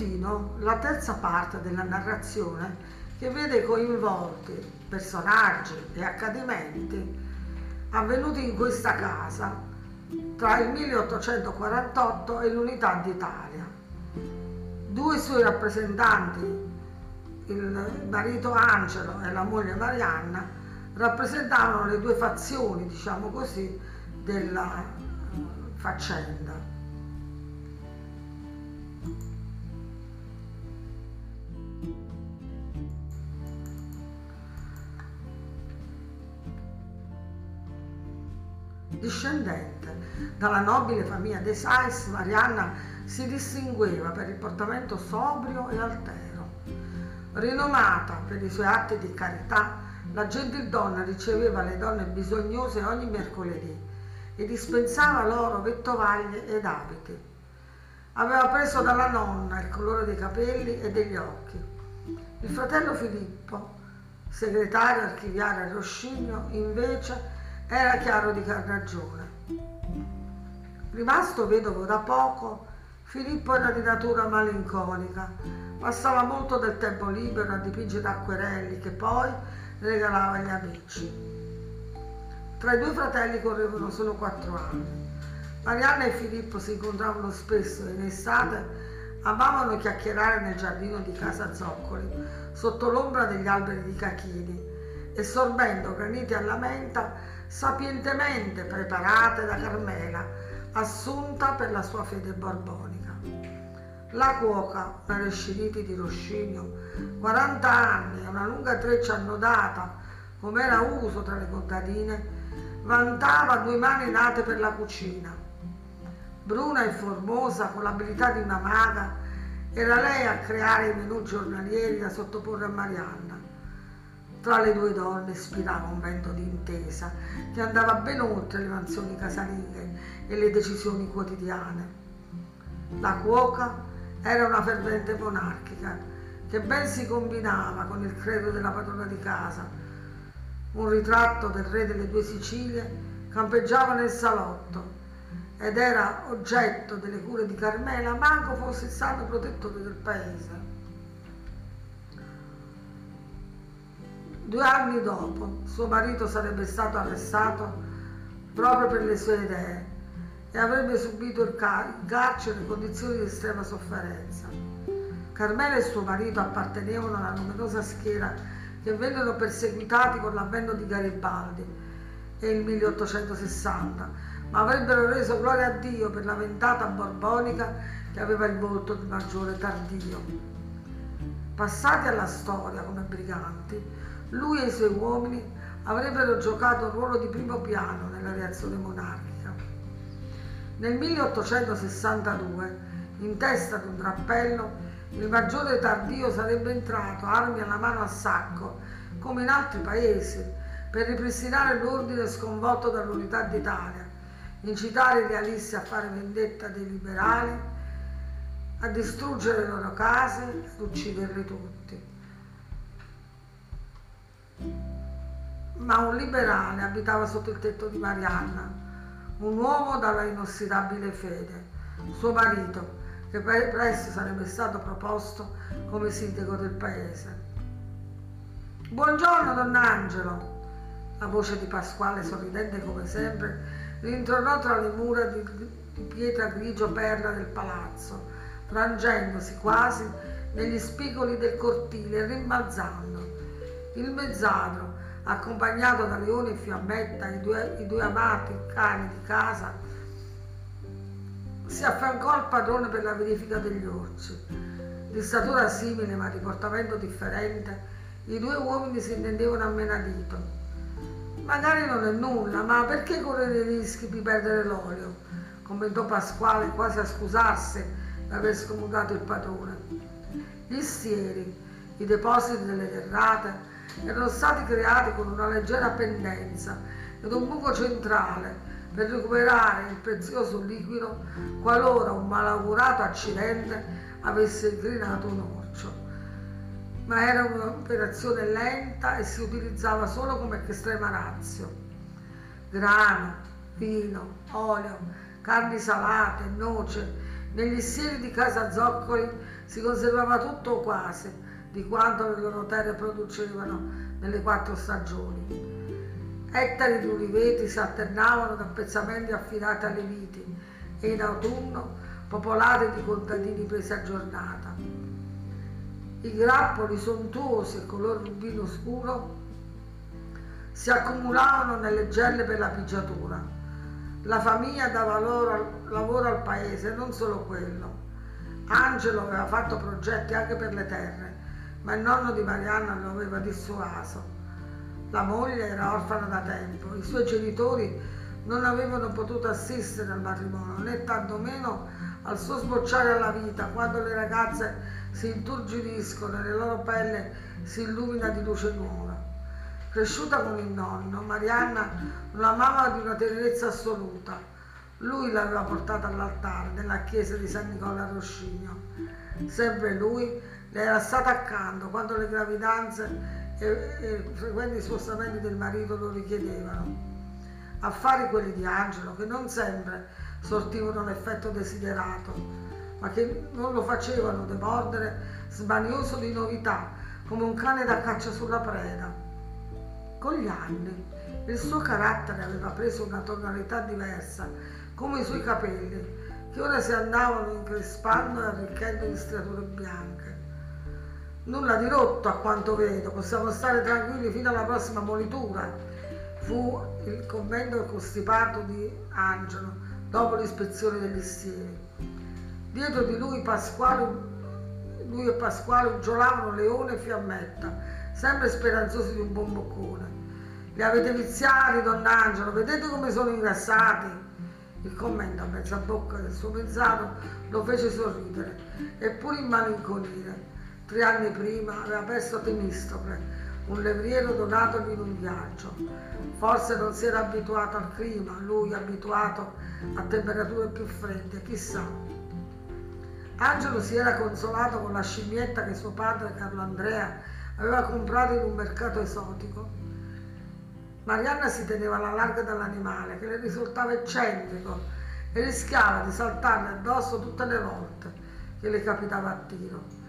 contino la terza parte della narrazione che vede coinvolti personaggi e accadimenti avvenuti in questa casa tra il 1848 e l'unità d'Italia. Due suoi rappresentanti, il marito Angelo e la moglie Marianna, rappresentavano le due fazioni, diciamo così, della faccenda. Discendente dalla nobile famiglia dei Sais, Marianna si distingueva per il portamento sobrio e altero. Rinomata per i suoi atti di carità, la gentildonna riceveva le donne bisognose ogni mercoledì e dispensava loro vettovaglie ed abiti. Aveva preso dalla nonna il colore dei capelli e degli occhi. Il fratello Filippo, segretario archiviario a Roscigno, invece era chiaro di carnagione. Rimasto vedovo da poco, Filippo era di natura malinconica, passava molto del tempo libero a dipingere acquerelli che poi regalava agli amici. Tra i due fratelli correvano solo quattro anni. Marianna e Filippo si incontravano spesso e in estate amavano chiacchierare nel giardino di casa Zoccoli, sotto l'ombra degli alberi di cachini, e sorbendo graniti alla menta sapientemente preparate da Carmela, assunta per la sua fede borbonica. La cuoca, una resciriti di Roscigno, 40 anni e una lunga treccia annodata, come era uso tra le contadine, vantava due mani nate per la cucina. Bruna e formosa, con l'abilità di una maga, era lei a creare i menù giornalieri da sottoporre a Marianna tra le due donne spirava un vento di intesa che andava ben oltre le mansioni casalinghe e le decisioni quotidiane. La cuoca era una fervente monarchica che ben si combinava con il credo della padrona di casa. Un ritratto del re delle due Sicilie campeggiava nel salotto ed era oggetto delle cure di Carmela, manco fosse il santo protettore del paese. Due anni dopo suo marito sarebbe stato arrestato proprio per le sue idee e avrebbe subito il carcere in condizioni di estrema sofferenza. Carmela e suo marito appartenevano alla numerosa schiera che vennero perseguitati con l'avvento di Garibaldi e il 1860, ma avrebbero reso gloria a Dio per la ventata borbonica che aveva il volto di maggiore Tardio. Passati alla storia come briganti, lui e i suoi uomini avrebbero giocato un ruolo di primo piano nella reazione monarchica. Nel 1862, in testa di un drappello, il maggiore Tardio sarebbe entrato, armi alla mano a sacco, come in altri paesi, per ripristinare l'ordine sconvolto dall'unità d'Italia, incitare i realisti a fare vendetta dei liberali, a distruggere le loro case, ad ucciderli tutti. Ma un liberale abitava sotto il tetto di Marianna, un uomo dalla inossidabile fede, suo marito, che presto sarebbe stato proposto come sindaco del paese. Buongiorno, don Angelo! La voce di Pasquale, sorridente come sempre, rintornò tra le mura di, di pietra grigio perla del palazzo, frangendosi quasi negli spigoli del cortile e rimbalzando. Il mezzadro, accompagnato da Leone e Fiammetta, i due, i due amati cani di casa, si affiancò al padrone per la verifica degli orci. Di statura simile ma di portamento differente, i due uomini si intendevano a menadito. Magari non è nulla, ma perché correre i rischi di perdere l'olio? commentò Pasquale quasi a scusarsi d'aver scomutato il padrone. Gli stieri, i depositi delle terrate, erano stati creati con una leggera pendenza ed un buco centrale per recuperare il prezioso liquido qualora un malaugurato accidente avesse incrinato un orcio. Ma era un'operazione lenta e si utilizzava solo come estrema razio. Grano, vino, olio, carni salate, noce, negli stili di casa Zoccoli si conservava tutto quasi di quanto le loro terre producevano nelle quattro stagioni. Ettari di uliveti si alternavano da pezzamenti affidati alle viti e in autunno popolati di contadini presi a giornata. I grappoli sontuosi e color rubino scuro si accumulavano nelle gelle per la pigiatura. La famiglia dava loro lavoro al paese, non solo quello. Angelo aveva fatto progetti anche per le terre, ma il nonno di Marianna lo aveva dissuaso. La moglie era orfana da tempo, i suoi genitori non avevano potuto assistere al matrimonio, né tantomeno al suo sbocciare alla vita, quando le ragazze si inturgidiscono e la loro pelle si illumina di luce nuova. Cresciuta con il nonno, Marianna lo amava di una tenerezza assoluta lui l'aveva portata all'altare nella chiesa di San Nicola Roscigno. Sempre lui le era stato accanto quando le gravidanze e, e frequenti spostamenti del marito lo richiedevano. Affari quelli di Angelo che non sempre sortivano l'effetto desiderato, ma che non lo facevano demordere smanioso di novità, come un cane da caccia sulla preda. Con gli anni il suo carattere aveva preso una tonalità diversa come i suoi capelli, che ora si andavano increspando e arricchendo di striature bianche. Nulla di rotto a quanto vedo, possiamo stare tranquilli fino alla prossima molitura, fu il commento costipato di Angelo dopo l'ispezione degli stieri. Dietro di lui Pasquale, lui e Pasquale uggiolavano leone e fiammetta, sempre speranzosi di un buon boccone. Li avete viziati, don Angelo, vedete come sono ingrassati? Il commento a mezza bocca del suo pensato lo fece sorridere e pure immalinconire. Tre anni prima aveva perso Temistocle, un levriero donatogli in un viaggio. Forse non si era abituato al clima, lui abituato a temperature più fredde, chissà. Angelo si era consolato con la scimmietta che suo padre Carlo Andrea aveva comprato in un mercato esotico Marianna si teneva alla larga dall'animale che le risultava eccentrico e rischiava di saltarle addosso tutte le volte che le capitava a tiro.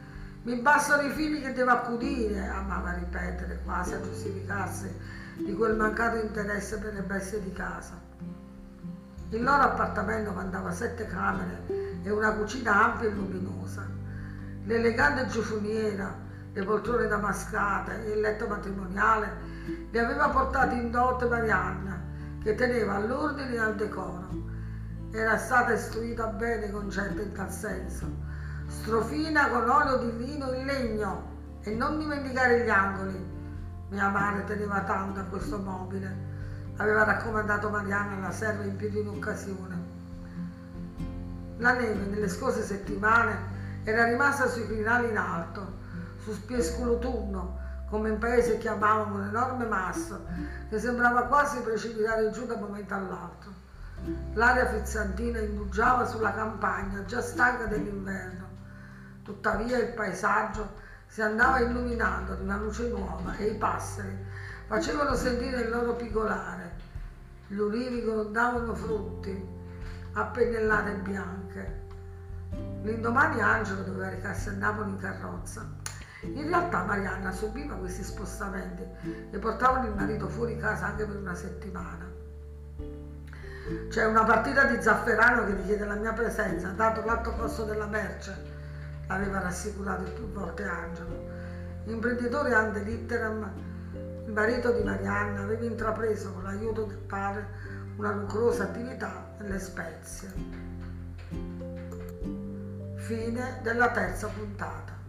Mi bastano i figli che devo accudire, amava ripetere quasi a giustificarsi di quel mancato interesse per le bestie di casa. Il loro appartamento mandava sette camere e una cucina ampia e luminosa. L'elegante giuffoniera, le poltrone damascate e il letto matrimoniale li aveva portati in dote Marianna, che teneva all'ordine e al decoro. Era stata istruita bene con concetta in tal senso. Strofina con olio di lino in legno e non dimenticare gli angoli. Mia madre teneva tanto a questo mobile. Aveva raccomandato Marianna alla serva in più di un'occasione. La neve nelle scorse settimane era rimasta sui crinali in alto, su Spiesculo Turno, come in paese chiamavano un enorme masso che sembrava quasi precipitare giù da un momento all'altro. L'aria frizzantina indugiava sulla campagna, già stanca dell'inverno. Tuttavia il paesaggio si andava illuminando di una luce nuova e i passeri facevano sentire il loro pigolare. Gli ulivi grondavano frutti a pennellate bianche. L'indomani Angelo doveva recarsi a Napoli in carrozza in realtà Marianna subiva questi spostamenti e portavano il marito fuori casa anche per una settimana. C'è una partita di zafferano che richiede la mia presenza, dato l'alto costo della merce, l'aveva rassicurato più volte Angelo. Imprenditore ante litteram, il marito di Marianna aveva intrapreso con l'aiuto del padre una lucrosa attività nelle spezie. Fine della terza puntata.